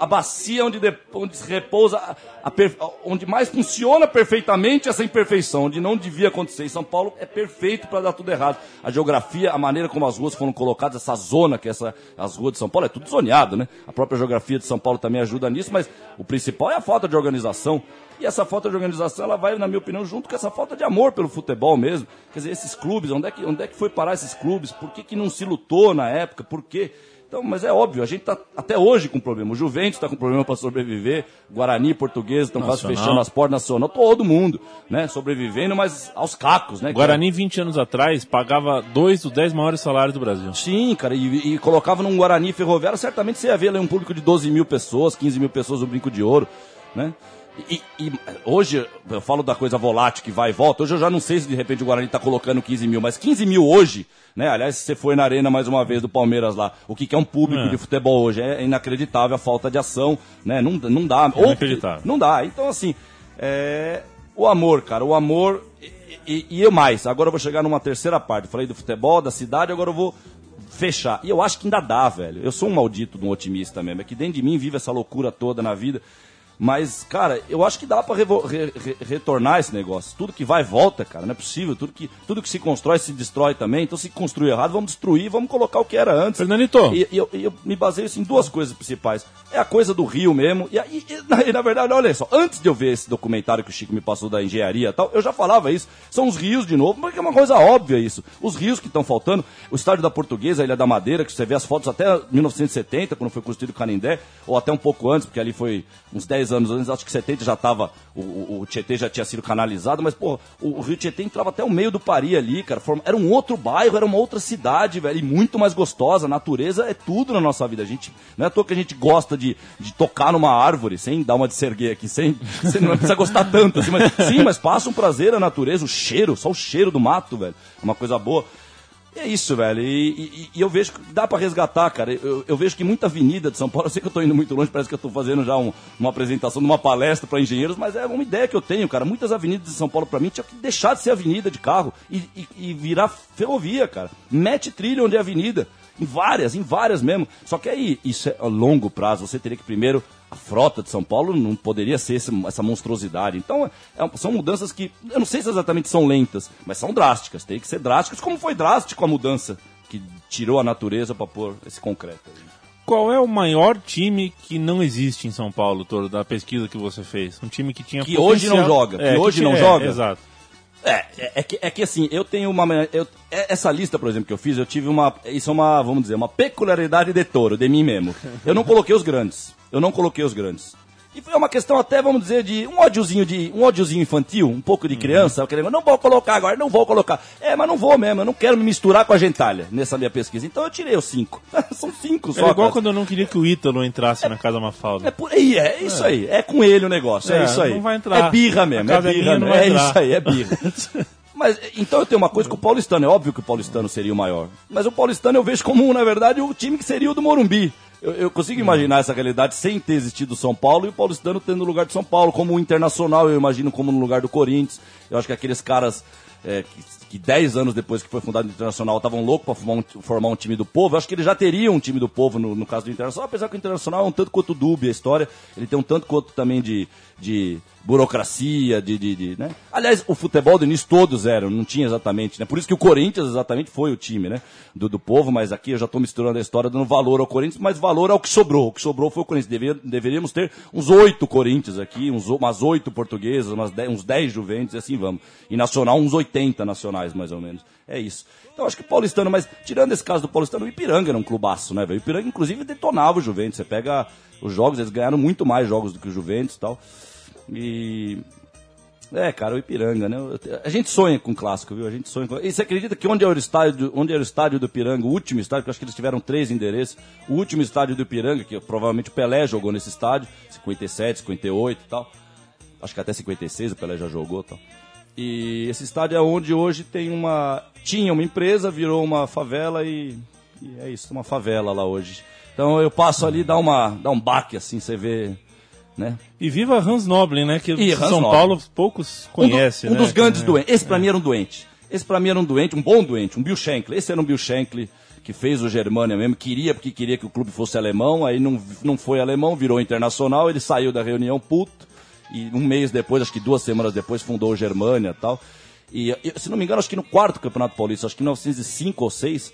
a bacia onde, de, onde repousa, a, a onde mais funciona perfeitamente essa imperfeição, onde não devia acontecer. E São Paulo é perfeito para dar tudo errado. A geografia, a maneira como as ruas foram colocadas, essa zona que é essa, as ruas de São Paulo, é tudo zoneado, né? A própria geografia de São Paulo também ajuda nisso, mas o principal é a falta de organização. E essa falta de organização, ela vai, na minha opinião, junto com essa falta de amor pelo futebol mesmo. Quer dizer, esses clubes, onde é que, onde é que foi parar esses clubes? Por que, que não se lutou na época? Por quê? Então, mas é óbvio, a gente está até hoje com problema. O Juventus está com problema para sobreviver, Guarani, Português estão quase fechando as portas nacional, todo mundo, né? Sobrevivendo, mas aos cacos, né? Guarani, 20 anos atrás, pagava dois dos 10 maiores salários do Brasil. Sim, cara, e, e colocava num Guarani ferroviário, certamente você ia ver ali um público de 12 mil pessoas, 15 mil pessoas no Brinco de Ouro, né? E, e hoje, eu falo da coisa volátil que vai e volta, hoje eu já não sei se de repente o Guarani está colocando 15 mil, mas 15 mil hoje, né? Aliás, se você foi na arena mais uma vez do Palmeiras lá, o que, que é um público É. de futebol hoje? É inacreditável a falta de ação, né? Não, não dá. Ou- Inacreditável. não dá. Então, assim, é, o amor, cara, o amor e, e, e eu mais. Agora eu vou chegar numa terceira parte. Falei do futebol, da cidade, agora eu vou fechar. E eu acho que ainda dá, velho. Eu sou um maldito de um otimista mesmo. É que dentro de mim vive essa loucura toda na vida. Mas, cara, eu acho que dá pra re- re- retornar esse negócio. Tudo que vai, volta, cara. Não é possível. Tudo que, tudo que se constrói, se destrói também. Então, se construir errado, vamos destruir, vamos colocar o que era antes. Fernandito. E, e eu, eu me baseio assim, em duas coisas principais. É a coisa do Rio mesmo. E, e, na, e, na verdade, olha só, antes de eu ver esse documentário que o Chico me passou da engenharia e tal, eu já falava isso. São os rios de novo, porque é uma coisa óbvia isso. Os rios que estão faltando, o estádio da Portuguesa, a Ilha da Madeira, que você vê as fotos até 1970, quando foi construído o Canindé, ou até um pouco antes, porque ali foi uns 10 anos antes, acho que 70 já estava, o, o, o Tietê já tinha sido canalizado, mas, pô, o, o Rio Tietê entrava até o meio do Pari ali, cara. Era um outro bairro, era uma outra cidade, velho, e muito mais gostosa. A natureza é tudo na nossa vida. A gente, não é à toa que a gente gosta de, de tocar numa árvore, sem dar uma de serguei aqui, sem, sem não precisa gostar tanto, assim, mas, sim, mas passa um prazer a natureza, o cheiro, só o cheiro do mato, velho, é uma coisa boa. É isso, velho. E, e- e eu vejo que dá pra resgatar, cara. Eu, eu vejo que muita avenida de São Paulo, eu sei que eu tô indo muito longe, parece que eu tô fazendo já um- uma apresentação de uma palestra para engenheiros, mas é uma ideia que eu tenho, cara. Muitas avenidas de São Paulo, pra mim, tinha que deixar de ser avenida de carro e, e- e virar ferrovia, cara. Mete trilha onde é avenida. Em várias, em várias mesmo. Só que aí, isso é a longo prazo. Você teria que primeiro. A frota de São Paulo não poderia ser esse- essa monstruosidade. Então, é- são mudanças que. Eu não sei se exatamente são lentas, mas são drásticas. Tem que ser drásticas, como foi drástico a mudança que tirou a natureza para pôr esse concreto. aí. Qual é o maior time que não existe em São Paulo, Toro, da pesquisa que você fez? Um time que tinha Que hoje não joga, que hoje tinha- não é, joga? Exato. É, é, é que, é que assim, eu tenho uma. Eu, é- essa lista, por exemplo, que eu fiz, eu tive uma. Isso é uma, vamos dizer, uma peculiaridade de touro, de mim mesmo. Eu não coloquei os grandes. Eu não coloquei os grandes. E foi uma questão até, vamos dizer, de um ódiozinho de um ódiozinho infantil, um pouco de criança, aquele negócio, não vou colocar agora, não vou colocar. É, mas não vou mesmo, eu não quero me misturar com a gentalha nessa minha pesquisa. Então eu tirei os cinco. São cinco só. Era igual quando eu não queria que o Ítalo entrasse na Casa Mafalda. É por aí, é isso aí. É com ele o negócio, é, É, isso aí. não vai entrar. É birra mesmo, é é birra mesmo. É isso aí, é birra. Mas, então eu tenho uma coisa com o paulistano, é óbvio que o paulistano seria o maior. Mas o paulistano eu vejo como, na verdade, o time que seria o do Morumbi. Eu, eu consigo imaginar essa realidade sem ter existido São Paulo e o paulistano tendo lugar de São Paulo, como o internacional, eu imagino como no lugar do Corinthians. Eu acho que aqueles caras é, que, que 10 anos depois que foi fundado o Internacional estavam loucos para formar, um, formar um time do povo. Eu acho que eles já teriam um time do povo no, no caso do Internacional, apesar que o Internacional é um tanto quanto dúbia a história. Ele tem um tanto quanto também de, de burocracia, de, de, de, né? Aliás, o futebol do início todos eram, não tinha exatamente, né? Por isso que o Corinthians exatamente foi o time, né? Do, do povo, mas aqui eu já estou misturando a história, dando valor ao Corinthians, mas valor ao que sobrou. O que sobrou foi o Corinthians. Deveria, deveríamos ter uns oito Corinthians aqui, uns, umas oito portuguesas, uns dez Juventus e assim vamos. E nacional, uns 80 nacionais, mais ou menos. É isso. Então acho que o Paulistano, mas tirando esse caso do Paulistano, o Ipiranga era um clubaço, né, velho? O Ipiranga, inclusive, detonava o Juventus. Você pega os jogos, eles ganharam muito mais jogos do que o Juventus e tal. E. É, cara, o Ipiranga, né? A gente sonha com clássico, viu? A gente sonha com... E você acredita que onde era o estádio, onde era o estádio do Ipiranga, o último estádio, que eu acho que eles tiveram três endereços, o último estádio do Ipiranga, que provavelmente o Pelé jogou nesse estádio, 57, 58 e tal. Acho que até 56 o Pelé já jogou e tal. E esse estádio é onde hoje tem uma. Tinha uma empresa, virou uma favela e, e é isso, uma favela lá hoje. Então eu passo ali, dá, uma, dá um baque assim, você vê. Né? E viva Hans Noblin, né? Que E São Noblin. Paulo poucos conhecem, um, do- um né? dos grandes É. doentes. Esse pra mim era um doente. Esse pra mim era um doente, um bom doente, um Bill Shankly. Esse era um Bill Shankly que fez o Germania mesmo, queria porque queria que o clube fosse alemão, aí não, não foi alemão, virou internacional, ele saiu da reunião puto, e um mês depois, acho que duas semanas depois, fundou o Germania e tal. E, se não me engano, acho que no quarto Campeonato Paulista, acho que em 1905 ou 6,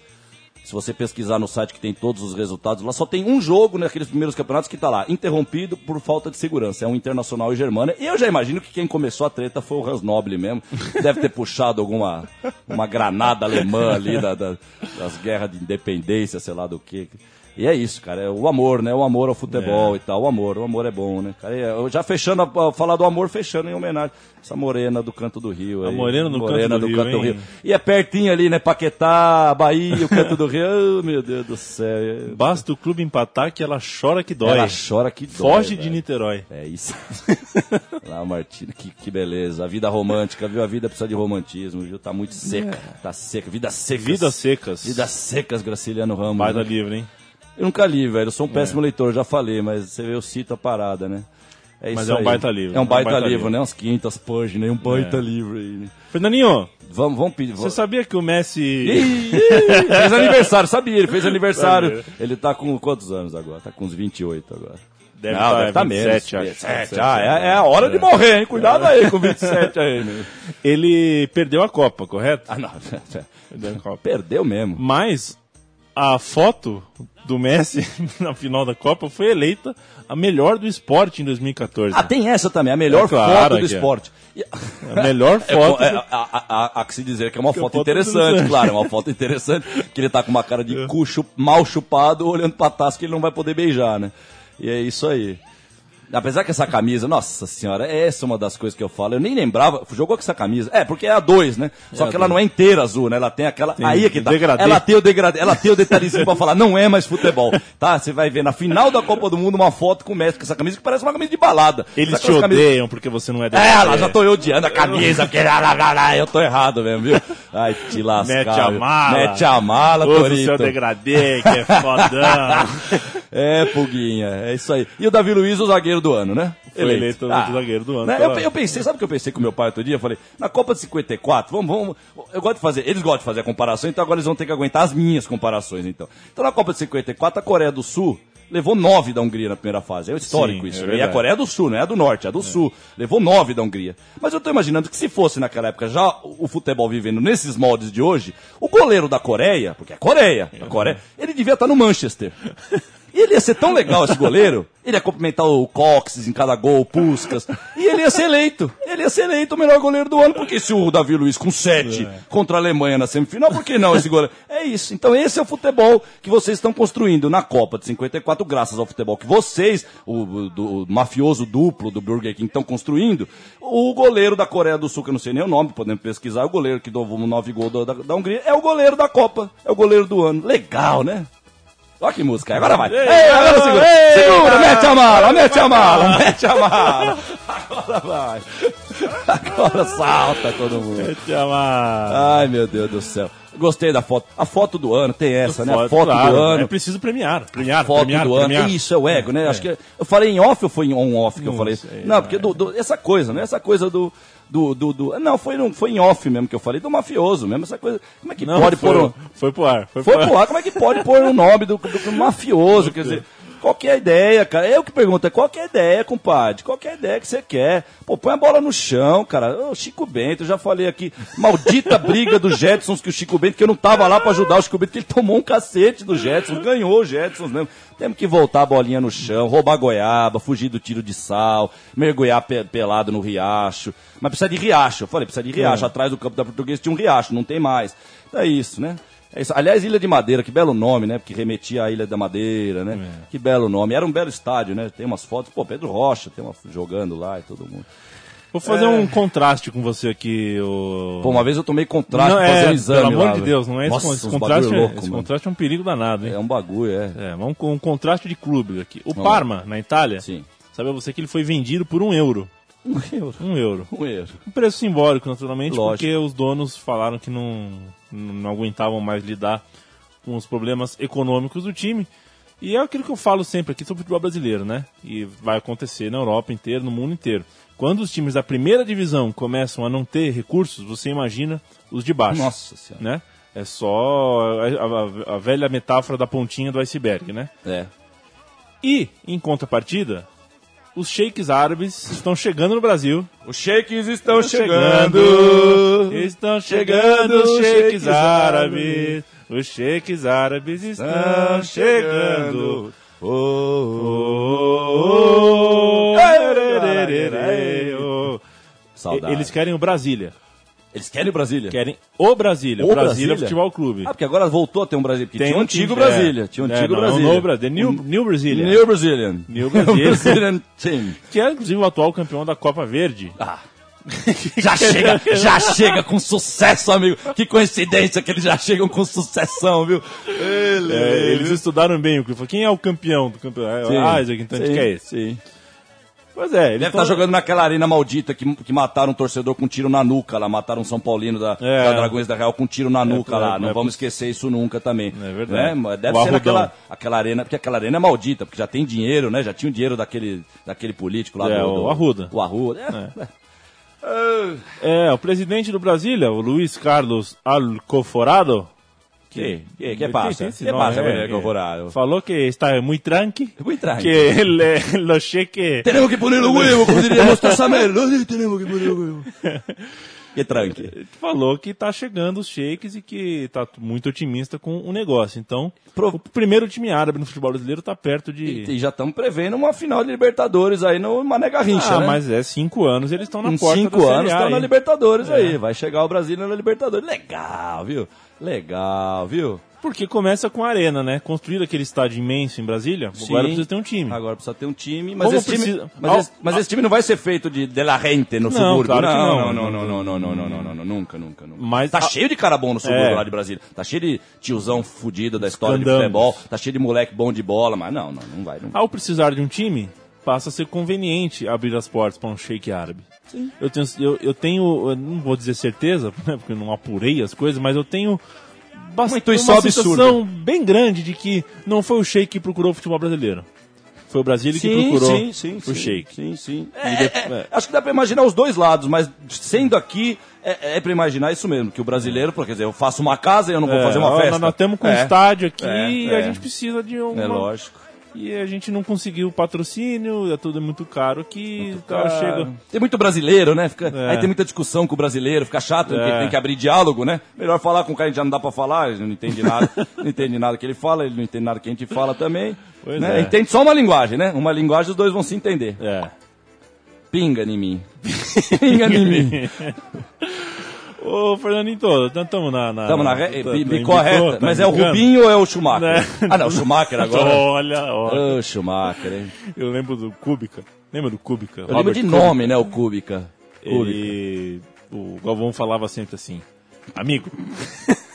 se você pesquisar no site que tem todos os resultados, lá só tem um jogo naqueles primeiros campeonatos que tá lá, interrompido por falta de segurança. É um Internacional e Germânia. E eu já imagino que quem começou a treta foi o Hans Noble mesmo. Deve ter puxado alguma uma granada alemã ali da, da- das guerras de independência, sei lá do que. E é isso, cara. É o amor, né? O amor ao futebol e tal. O amor, o amor é bom, né, cara? Eu já fechando, a, a falar do amor, fechando em homenagem. Essa morena do canto do Rio. A aí. morena do canto do Rio, hein? E é pertinho ali, né? Paquetá, Bahia, o canto do Rio. Oh, meu Deus do céu. Basta o clube empatar que ela chora que dói. Ela chora que dói. Foge de velho. Niterói. É isso. Lá, Martina, que, que beleza. A vida romântica, viu? A vida precisa de romantismo, viu? Tá muito seca. Tá seca. Vida seca. Vidas secas. Vidas secas, Graciliano Ramos. Baita né? livre, hein? Eu nunca li, velho. Eu sou um péssimo leitor, já falei, mas você vê, eu cito a parada, né? É Mas é um aí. baita livro, É um é um baita, livro, livro. né? Uns 500 páginas, um baita É. livro aí, né? Fernandinho, Vamos, vamos pedir. você sabia que o Messi... Fez aniversário, sabia, ele fez aniversário. Sabia. Ele tá com quantos anos agora? Tá com uns 28 agora. Deve Não, tá deve tá 27, menos. acho. 27, ah, é, é a hora de morrer, hein? Cuidado aí com 27 aí, né? Ele perdeu a Copa, correto? Ah, não. Perdeu a Copa. Perdeu mesmo. Mas a foto do Messi na final da Copa foi eleita a melhor do esporte em 2014. Ah, tem essa também, a melhor É claro foto do é. esporte. E- A melhor É, foto. é, a, a- a- há que se dizer que é uma Que é foto foto interessante, interessante. claro, é uma foto interessante, que ele tá com uma cara de cu chu- mal chupado, olhando pra taça que ele não vai poder beijar, né? E é isso aí. Apesar que essa camisa, nossa senhora, essa é uma das coisas que eu falo. Eu nem lembrava, jogou com essa camisa. É, porque é a 2, né? Só a que ela dois. não é inteira azul, né? Ela tem aquela. aí é que tá. degradê. Ela tem o degradê, ela tem o detalhezinho pra falar, não é mais futebol. Tá? Você vai ver na final da Copa do Mundo uma foto com o Messi com essa camisa que parece uma camisa de balada. Eles te odeiam porque você não é é, lá já tô odiando a camisa, porque eu tô errado mesmo, viu? Ai, te lascar. Mete a mala. Mete a mala, Usa o seu degradê, que é fodão. É, Puguinha, é isso aí. E o Davi Luiz, o zagueiro do ano, né? Foi eleito o zagueiro do ano, né? Eu, eu pensei, sabe o que eu pensei com meu pai outro dia? Eu falei, na Copa de 54, vamos, vamos. Eu gosto de fazer, eles gostam de fazer a comparação, então agora eles vão ter que aguentar as minhas comparações, então. Então na Copa de 54, a Coreia do Sul levou nove da Hungria na primeira fase. É histórico Sim, isso. é e a. Coreia do Sul, não é a do Norte, é a do Sul. Levou nove da Hungria. Mas eu tô imaginando que se fosse naquela época já o futebol vivendo nesses moldes de hoje, o goleiro da Coreia, porque é Coreia, a Coreia, ele devia estar no Manchester. E ele ia ser tão legal esse goleiro, ele ia cumprimentar o Coxes em cada gol, o Puskas, e ele ia ser eleito. Ele ia ser eleito o melhor goleiro do ano, porque se o Davi Luiz com sete contra a Alemanha na semifinal, por que não esse goleiro? É isso. Então esse é o futebol que vocês estão construindo na Copa de 54, graças ao futebol que vocês, o, do- o mafioso duplo do Burger King, estão construindo. O goleiro da Coreia do Sul, que eu não sei nem o nome, podemos pesquisar, o goleiro que deu um nove gols da, da, da Hungria, é o goleiro da Copa, é o goleiro do ano. Legal, né? Olha que música, agora vai. Ei, agora segura. ei, segura, mete a mala, mete a mala, mete a mala. Agora vai. Agora salta todo mundo. Te amar. Ai, meu Deus do céu. Gostei da foto. A foto do ano, tem essa, né? A foto claro, do ano. É preciso premiar. Premiar, Foto premiar, do ano. premiar. Isso, é o ego, né? Acho que eu falei em off ou foi em on-off que eu falei? sei, não, porque do- do- essa coisa, né? Essa coisa do. Do, do, do- não, foi, não, foi em off mesmo que eu falei, do mafioso mesmo, essa coisa. Como é que Não, pode foi, pôr um, foi pro ar. Foi, Foi pro ar. ar, como é que pode pôr o nome do, do- do mafioso? Quer dizer, Qual que é a ideia, cara? Eu que pergunto, é qual que é a ideia, compadre? Qual que é a ideia que você quer? Pô, põe a bola no chão, cara. Ô, Chico Bento, eu já falei aqui, maldita briga dos Jetsons que o Chico Bento, que eu não tava lá pra ajudar o Chico Bento, que ele tomou um cacete do Jetsons, ganhou o Jetsons mesmo. Temos que voltar a bolinha no chão, roubar goiaba, fugir do tiro de sal, mergulhar pe- pelado no riacho. Mas precisa de riacho, eu falei, precisa de riacho. Atrás do campo da portuguesa tinha um riacho, não tem mais. Então é isso, né? É isso. Aliás, Ilha de Madeira, que belo nome, né? Porque remetia à Ilha da Madeira, né? Que belo nome. Era um belo estádio, né? Tem umas fotos. Pô, Pedro Rocha, tem uma jogando lá e todo mundo. Vou fazer um contraste com você aqui. O... Pô, uma vez eu tomei contraste não, pra fazer é, um exame pelo amor lá, de. Deus, não é Nossa, esse, contraste. é- louco, esse mano. contraste é um perigo danado, hein? É um bagulho, é. É, vamos com um contraste de clube aqui. O Parma, na Itália, Sim. sabe você que ele foi vendido por um euro. Um euro. Um euro. Um euro. Um preço simbólico, naturalmente, Lógico. porque os donos falaram que não, não aguentavam mais lidar com os problemas econômicos do time. E é aquilo que eu falo sempre aqui sobre o futebol brasileiro, né? E vai acontecer na Europa inteira, no mundo inteiro. Quando os times da primeira divisão começam a não ter recursos, você imagina os de baixo. Nossa senhora. Né? É só a, a- a velha metáfora da pontinha do iceberg, né? É. E, em contrapartida, os sheiks árabes estão chegando no Brasil. Os shakes estão Estão chegando os sheiks árabes. Os sheiks árabes estão chegando. Oh, Oh, oh, oh. Saudade. Eles querem o Brasília. Eles querem Brasília? Querem o Brasília. O O Brasília, Brasília? Futebol Clube. Ah, porque agora voltou a ter um Brasília. Porque tinha um antigo time, Brasília. é. Tinha um É, antigo não, é o Brasília. novo Brasília. New, New Brasília. New Brazilian. New. Brazilian Team. Que é, inclusive, o atual campeão da Copa Verde. Ah. Já chega, já chega com sucesso, amigo. Que coincidência que eles já chegam com sucessão, viu? Ele, É, eles estudaram bem o. Quem é o campeão do campeão? É o Isaac, então a gente sim, quer esse. Sim. Pois é, ele Deve estar jogando naquela arena maldita que, que mataram um torcedor com um tiro na nuca lá. Mataram um São Paulino da, É. da Dragões da Real com um tiro na nuca é, lá. Não é vamos esquecer isso nunca também. É verdade. Né? Deve O ser naquela aquela arena, porque aquela arena é maldita, porque já tem dinheiro, né? Já tinha o dinheiro daquele, daquele político lá É, do, o do- Arruda. O Arruda. É. É. É, o presidente do Brasília, o Luiz Carlos Alcoforado. Que, que, que Tem- passa? tem esse Que passa, é, mulher, é. Corporado? Falou que está muito tranqui. Muy tranqui. Que ele, lo cheque. Tenemos que poner los huevos, como diría nuestro Samuel. Tenemos que poner los huevos. Que tranque. Falou que tá chegando os shakes e que tá muito otimista com o negócio. Então, Pro- o primeiro time árabe no futebol brasileiro tá perto de. E já estamos prevendo uma final de Libertadores aí no Mané Garrincha, ah, né? mas é cinco anos, eles estão na Em porta cinco anos estão na. Libertadores aí. Vai chegar o Brasil na Libertadores. Legal, viu? Legal, viu? Porque começa com a arena, né? Construir aquele estádio imenso em Brasília, agora Sim. precisa ter um time. Agora precisa ter um time, mas, Como esse, time, precisa- mas, Ao- esse, mas esse time não vai ser feito de, de la gente no Não, subúrbio. claro não, não. não, não, não, não, não, não, não, não, não, nunca, nunca, nunca. Mas tá a- cheio de cara bom no subúrbio É. lá de Brasília. Tá cheio de tiozão fudido da história de futebol. Tá cheio de moleque bom de bola, mas não, não, não vai. Não. Ao precisar de um time, passa a ser conveniente abrir as portas para um shake árabe. Eu tenho, eu, eu tenho, eu não vou dizer certeza, né, porque eu não apurei as coisas, mas eu tenho bastante uma absurda. sensação bem grande de que não foi o shake que procurou o futebol brasileiro. Foi o que Sim, procurou sim, sim, o sim, shake. Sim, sim. É, de- é, é. Acho que dá pra imaginar os dois lados, mas sendo aqui, é, é pra imaginar isso mesmo, que o brasileiro, porque quer dizer, eu faço uma casa e eu não vou É, fazer uma festa. Nós estamos com um É. estádio aqui É, e é. a gente precisa de um. É lógico. E a gente não conseguiu patrocínio, é tudo muito caro aqui. Então Ah, chega. Tem muito brasileiro, né? Fica- É. Aí tem muita discussão com o brasileiro, fica chato, É. tem que abrir diálogo, né? Melhor falar com o cara que já não dá pra falar, ele não entende nada, não entende nada que ele fala, ele não entende nada que a gente fala também. Né? é. Entende só uma linguagem, né? Uma linguagem os dois vão se entender. É. Pinga em mim. Pinga em mim. Ô, Fernandinho, estamos na. na Estamos na tá bi- embicou, correta. tá Mas é o? Rubinho ou é o Schumacher? Né? Ah, não, o Schumacher agora. Olha, ó. Ô, Schumacher, hein? Eu lembro do Kubica. Lembra do Kubica? Eu lembro de nome, né, o Kubica. Kubica. Ele... O Galvão falava sempre assim: Amigo,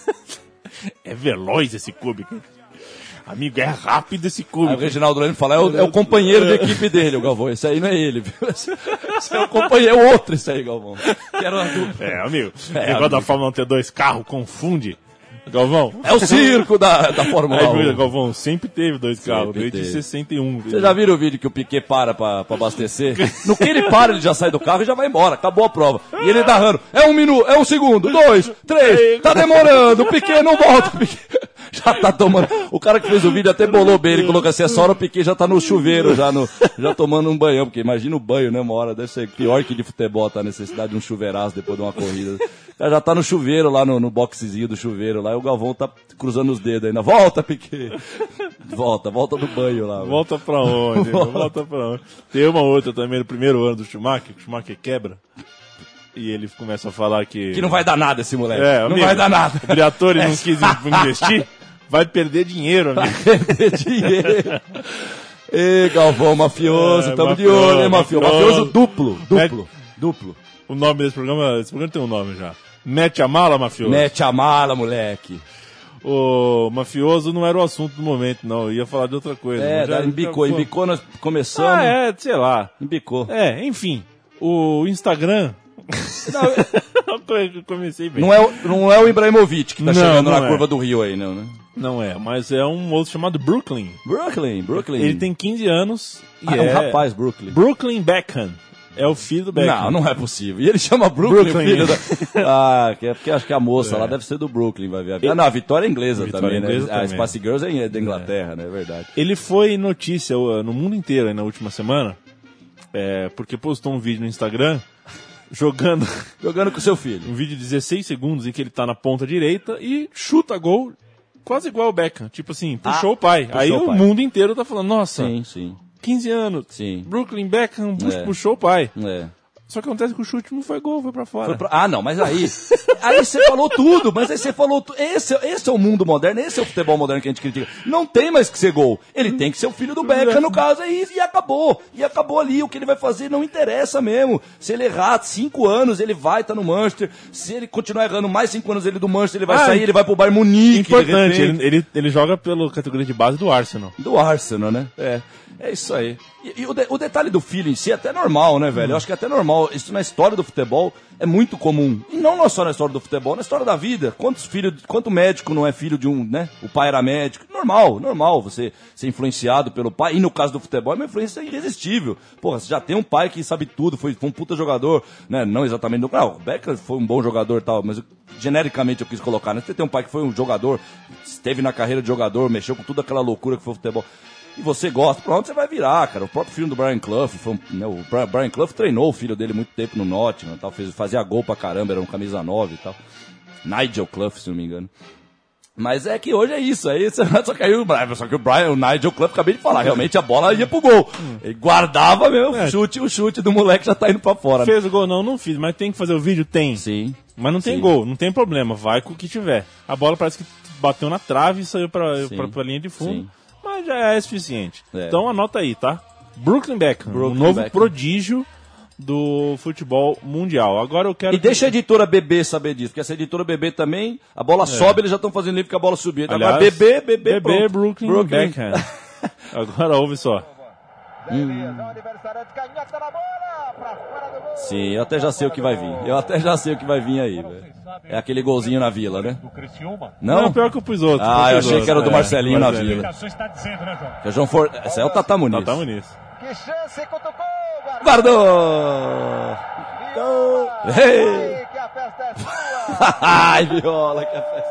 é veloz esse Kubica. Amigo, é rápido esse Aí o. Reginaldo Leme fala, é o, é o companheiro de equipe dele, o Galvão. Esse aí não é ele, viu? Esse é o companheiro, é o outro esse aí, Galvão. Que era uma dupla. É, amigo. É, o negócio da. Fórmula 1 ter dois carros confunde. Galvão. É o circo da, da Fórmula Aí, 1. Galvão sempre teve dois carros, desde teve. 61. Vocês já viram o vídeo que o Piquet para pra, pra abastecer? No que ele para, ele já sai do carro e já vai embora. Acabou a prova. E ele narrando. É um minuto, é um segundo, dois, três. Tá demorando. O Piquet não volta. O Piquet, já tá tomando. O cara que fez o vídeo até bolou bem, ele colocou assim, essa hora o Piquet já tá no chuveiro, já, no, já tomando um banhão, porque imagina o banho, né, uma hora, deve ser pior que de futebol, tá a necessidade de um chuveiraço depois de uma corrida. Já tá no chuveiro lá, no, no boxezinho do chuveiro lá, e o Galvão tá cruzando os dedos ainda. Volta, Piquet! Volta, volta do banho lá. velho. Volta pra onde? Volta pra onde? Tem uma outra também no primeiro ano do Schumacher, que o Schumacher quebra. E ele começa a falar que. Que não vai dar nada esse moleque. É, não amigo, vai dar nada. O Briatore não quis investir, vai perder dinheiro, amigo. perder dinheiro. Ê, Galvão, mafioso, É, tamo de mafioso, olho, hein, mafioso. mafioso. Duplo, duplo, Mete- duplo. O nome desse programa, esse programa tem um nome já. Mete a mala, mafioso. Mete a mala, moleque. O mafioso não era o assunto do momento, não. Eu ia falar de outra coisa. É, já- embicou, já- embicou, nós começamos, Ah, é, sei lá. embicou. É, enfim. O Instagram. Eu comecei bem. Não é, o- não é o Ibrahimovic que tá Não, chegando não na é. curva do Rio aí, não, né? Não é, mas é um outro chamado Brooklyn. Brooklyn, Brooklyn. Ele tem 15 anos e Ah, é é, um rapaz, Brooklyn. Brooklyn Beckham. É o filho do Beckham. Não, não é possível. E ele chama Brooklyn, Brooklyn. filho da... Ah, que é porque acho que a moça lá deve ser do Brooklyn, vai ver. Ah, não, a Vitória é inglesa Vitória também, inglesa né? A também. Spice Girls é da Inglaterra, né? É verdade. Ele foi notícia uh, no mundo inteiro aí na última semana, é, porque postou um vídeo no Instagram jogando Jogando com seu filho. um vídeo de 16 segundos em que ele tá na ponta direita e chuta gol quase igual o Beckham. Tipo assim, puxou Ah, o pai. puxou aí o pai. mundo inteiro tá falando, nossa, Sim, sim. 15 anos, Sim. Brooklyn Beckham É. puxou o pai. É. Só que acontece que o chute não foi gol, foi pra fora. Foi pra- Ah, não, mas aí. Aí você falou tudo, mas aí você falou. tu- Esse, esse é o mundo moderno, esse é o futebol moderno que a gente critica. Não tem mais que ser gol. Ele tem que ser o filho do Beckham, no caso, aí, e acabou. E acabou ali. O que ele vai fazer não interessa mesmo. Se ele errar cinco anos, ele vai estar no Manchester. Se ele continuar errando mais cinco anos ele do Manchester, ele vai Ah, sair, ele vai pro Bayern Munique. Importante, ele, ele, ele joga pela categoria de base do Arsenal. Do Arsenal, né? É. É isso aí. E, e o, de- o detalhe do filho em si é até normal, né, velho? Eu acho que é até normal. Isso na história do futebol é muito comum. E não só na história do futebol, na história da vida. Quantos filhos, quanto médico não é filho de um, né? O pai era médico. Normal, normal você ser influenciado pelo pai. E no caso do futebol é uma influência irresistível. Porra, você já tem um pai que sabe tudo, foi, foi um puta jogador, né? Não exatamente. Não, o Becker foi um bom jogador e tal, mas genericamente eu quis colocar, né? Você tem um pai que foi um jogador, esteve na carreira de jogador, mexeu com toda aquela loucura que foi o futebol e você gosta, pra onde você vai virar, cara? O próprio filho do Brian Clough, foi um- né, o Brian Clough treinou o filho dele muito tempo no Nottingham, tal, fez, fazia gol pra caramba, era um camisa 9 e tal. Nigel Clough, se não me engano. Mas é que hoje é isso, aí você- só que aí o Brian, só que o Brian, o Nigel Clough, acabei de falar, realmente a bola ia pro gol. Ele guardava mesmo, o chute, o chute do moleque já tá indo pra fora. né? Fez o gol? Não, não fiz, mas tem que fazer o vídeo? Tem. Sim. Mas não tem Sim. gol, não tem problema, vai com o que tiver. A bola parece que bateu na trave e saiu pra, pra, pra linha de fundo, Sim. Mas já é suficiente. É. Então anota aí, tá? Brooklyn Beckham, Brooklyn um novo Beckham. prodígio do futebol mundial. Agora eu quero... E deixa a editora BB saber disso, porque essa editora BB também, a bola sobe, eles já estão fazendo livro que a bola subir. Então, Agora Aliás, BB, BB, BB pronto. Brooklyn, Beckham. Agora ouve só. Sim, eu até já sei o que vai vir. Eu até já sei o que vai vir aí, velho. É aquele golzinho na vila, né? Não? Não, pior que eu pus outro. Ah, eu achei que era o do é, Marcelinho na vila. Dizendo, né, João? Que é o João For... Esse é o Tata Muniz. Tá. Que chance, cutucou, guardou. Guardou! Gol! Ei! Ai, que a festa é sua. Ai, viola, que a festa é.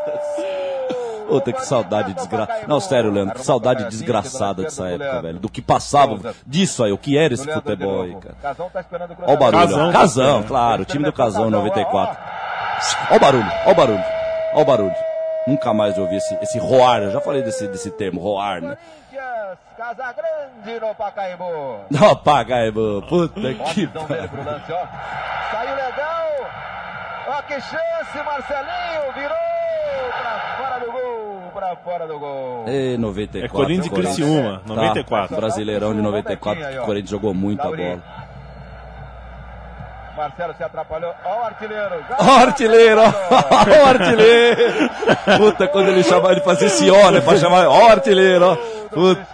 Puta, que saudade desgraçada. Não, sério, Leandro, que saudade desgraçada dessa época, velho. Do que passava, disso aí, o que era esse futebol aí, cara. Casão tá o barulho, Casão, claro, o time do Casão 94. Ó o barulho, ó o barulho, ó o barulho. Nunca mais ouvi esse, esse roar, eu já falei desse, desse termo, roar, né? Casa Grande no Pacaembu. Aí, mano. Puta que ó. Saiu legal. Ó, que chance, Marcelinho. Virou pra fora do gol. E 94. É Corinthians e Criciúma, 94. Tá, Brasileirão de 94, que o Corinthians jogou muita bola. Marcelo se atrapalhou. Ó o artilheiro. Ó o artilheiro, ó, o artilheiro. Puta, quando ele chamava, ele fazia esse ó, né, pra chamar, ó o artilheiro, ó. Puta.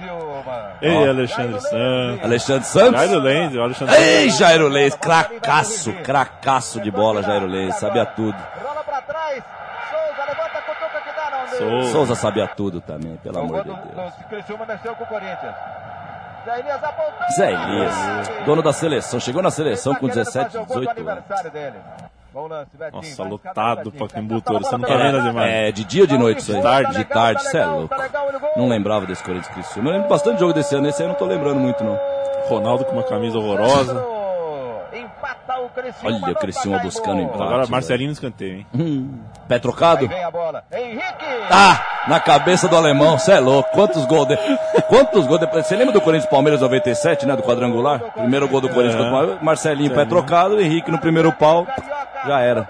Ei, Alexandre Santos. Alexandre Santos. Jairo Lenz, Alexandre Ei, Jairo Leis, cracaço, cracaço de bola, Jairo Leis, sabia tudo. Rola pra trás. Souza levanta, cutuca que dá, não deu. Souza. Souza sabia tudo também, pelo O amor de Deus. Zé Elias apontou. Zé Elias, dono da seleção, chegou na seleção Tá com querendo 17, fazer o gol do 18 anos. Nossa, lotado pra Pacaembu, Tá na Você não bola tá vendo as imagens? É, de dia ou de noite isso aí? Tá De tarde, tá cê é louco. tá. Não lembrava desse Corinthians Criciúma. Eu lembro bastante jogo desse ano, esse aí eu não tô lembrando muito, não. Ronaldo com uma camisa horrorosa. Empata o Criciúma. Olha o Criciúma buscando empate. Agora. Marcelinho no escanteio, hein? Pé Aí trocado? vem a bola. Henrique. Ah, na cabeça do alemão, cê é louco. Quantos gols de... Quantos gols depois? Você lembra do Corinthians Palmeiras 97, né? Do quadrangular? Primeiro gol do Corinthians contra o Palmeiras. Marcelinho, pé trocado, Henrique no primeiro pau. Já era.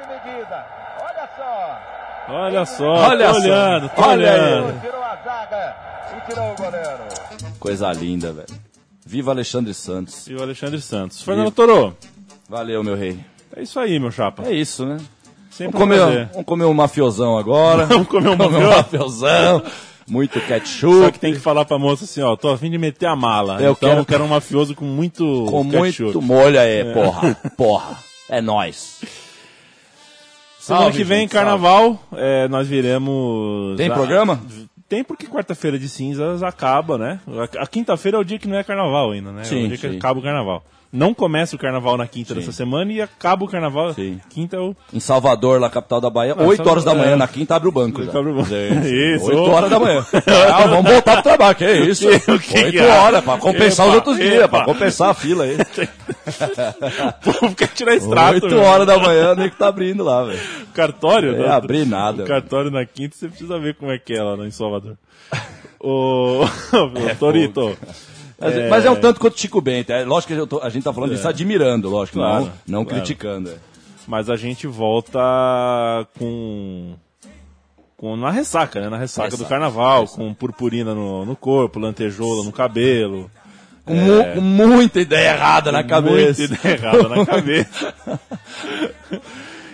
Olha só. Olha só, Olha tô só. olhando, tô Olha aí. olhando. Tirou a zaga e tirou o goleiro. Coisa linda, velho. Viva Alexandre Santos. E o Alexandre Santos. Fernando Toro, Valeu, meu rei. é isso aí, meu chapa. É isso, né? Sempre Vamos comer, vamos comer um mafiosão agora. Vamos comer um Comer um mafiosão. Muito Só ketchup. que tem que falar pra moça assim, ó, tô a fim de meter a mala. Eu então quero- eu quero um mafioso com muito Com ketchup. muito molho aí, porra. Porra. É nóis. Semana que vem, gente, carnaval, é, nós viremos... Tem a- programa? Tem porque quarta-feira de cinzas acaba, né? A, quinta-feira é o dia que não é carnaval ainda, né? é Sim, o dia que sim. acaba o carnaval. Não começa o carnaval na quinta dessa semana e acaba o carnaval. Sim. Quinta é o. Em Salvador, lá capital da Bahia, Não, 8 horas da Salvador, manhã, é. na quinta abre o banco. já. Acaba o- Isso. 8 horas da manhã. Ah, vamos voltar pro trabalho, que é isso? Que- que 8 que é? horas, pra compensar os Epa, outros dias, epa. pra compensar a fila aí. O povo quer tirar extrato. 8 meu. horas da manhã, nem que tá abrindo lá, velho. Cartório? É, né? abrir nada. O cartório na quinta, você precisa ver como é que é lá em Salvador. Ô, Torito. Mas é, mas é um tanto quanto Chico Bento. É, lógico que tô- a gente tá falando disso admirando, lógico, Claro, não, não claro. criticando. é. Mas a gente volta com. com na ressaca, né? Na ressaca, do Ressaca, carnaval, com purpurina no, no corpo, lantejoula no cabelo. Com, mu- com muita ideia errada na cabeça. Muita ideia errada na cabeça.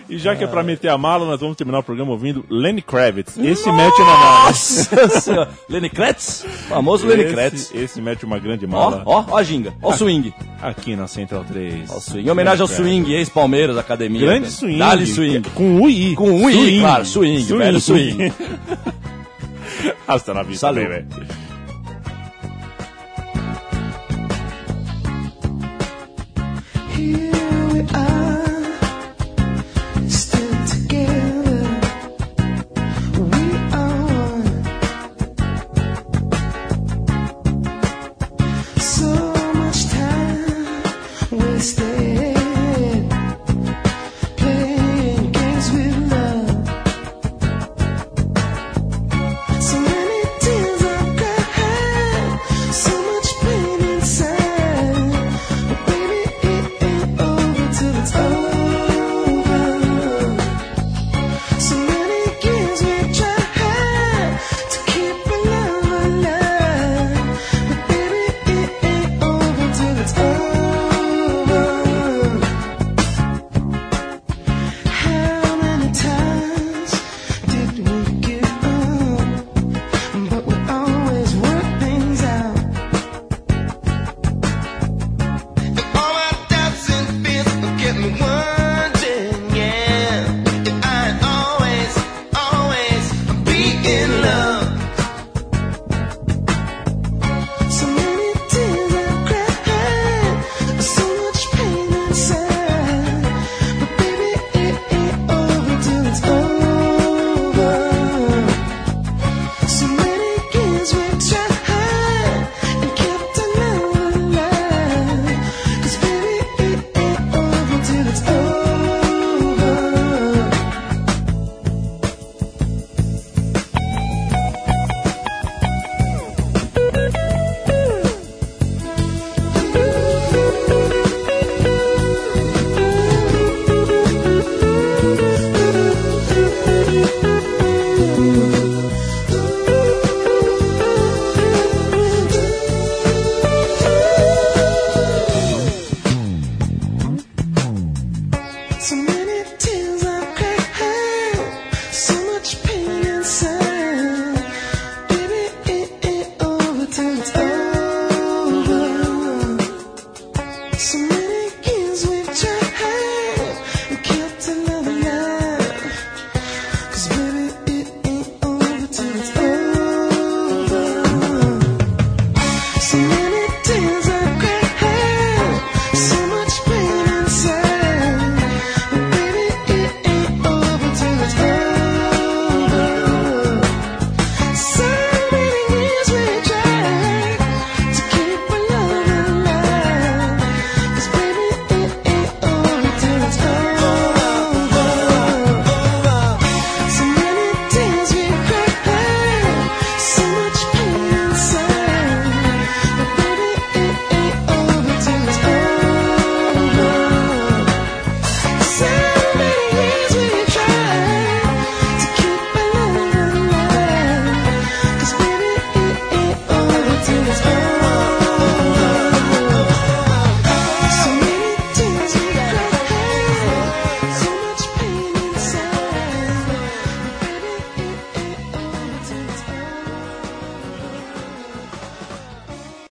E já que é pra ah. meter a mala, nós vamos terminar o programa ouvindo Lenny Kravitz. Esse Nossa! mete uma mala. Nossa! Lenny Kravitz? Famoso Lenny Kravitz. Esse mete uma grande mala. Ó, ó, ó a ginga. Ó o swing. Aqui na Central 3. Ó o swing. Em homenagem ao swing, ex-Palmeiras, academia. Grande swing. Dali swing. Com UI. Com UI, swing. claro. Swing, swing, velho, swing. Hasta na vista, Salud.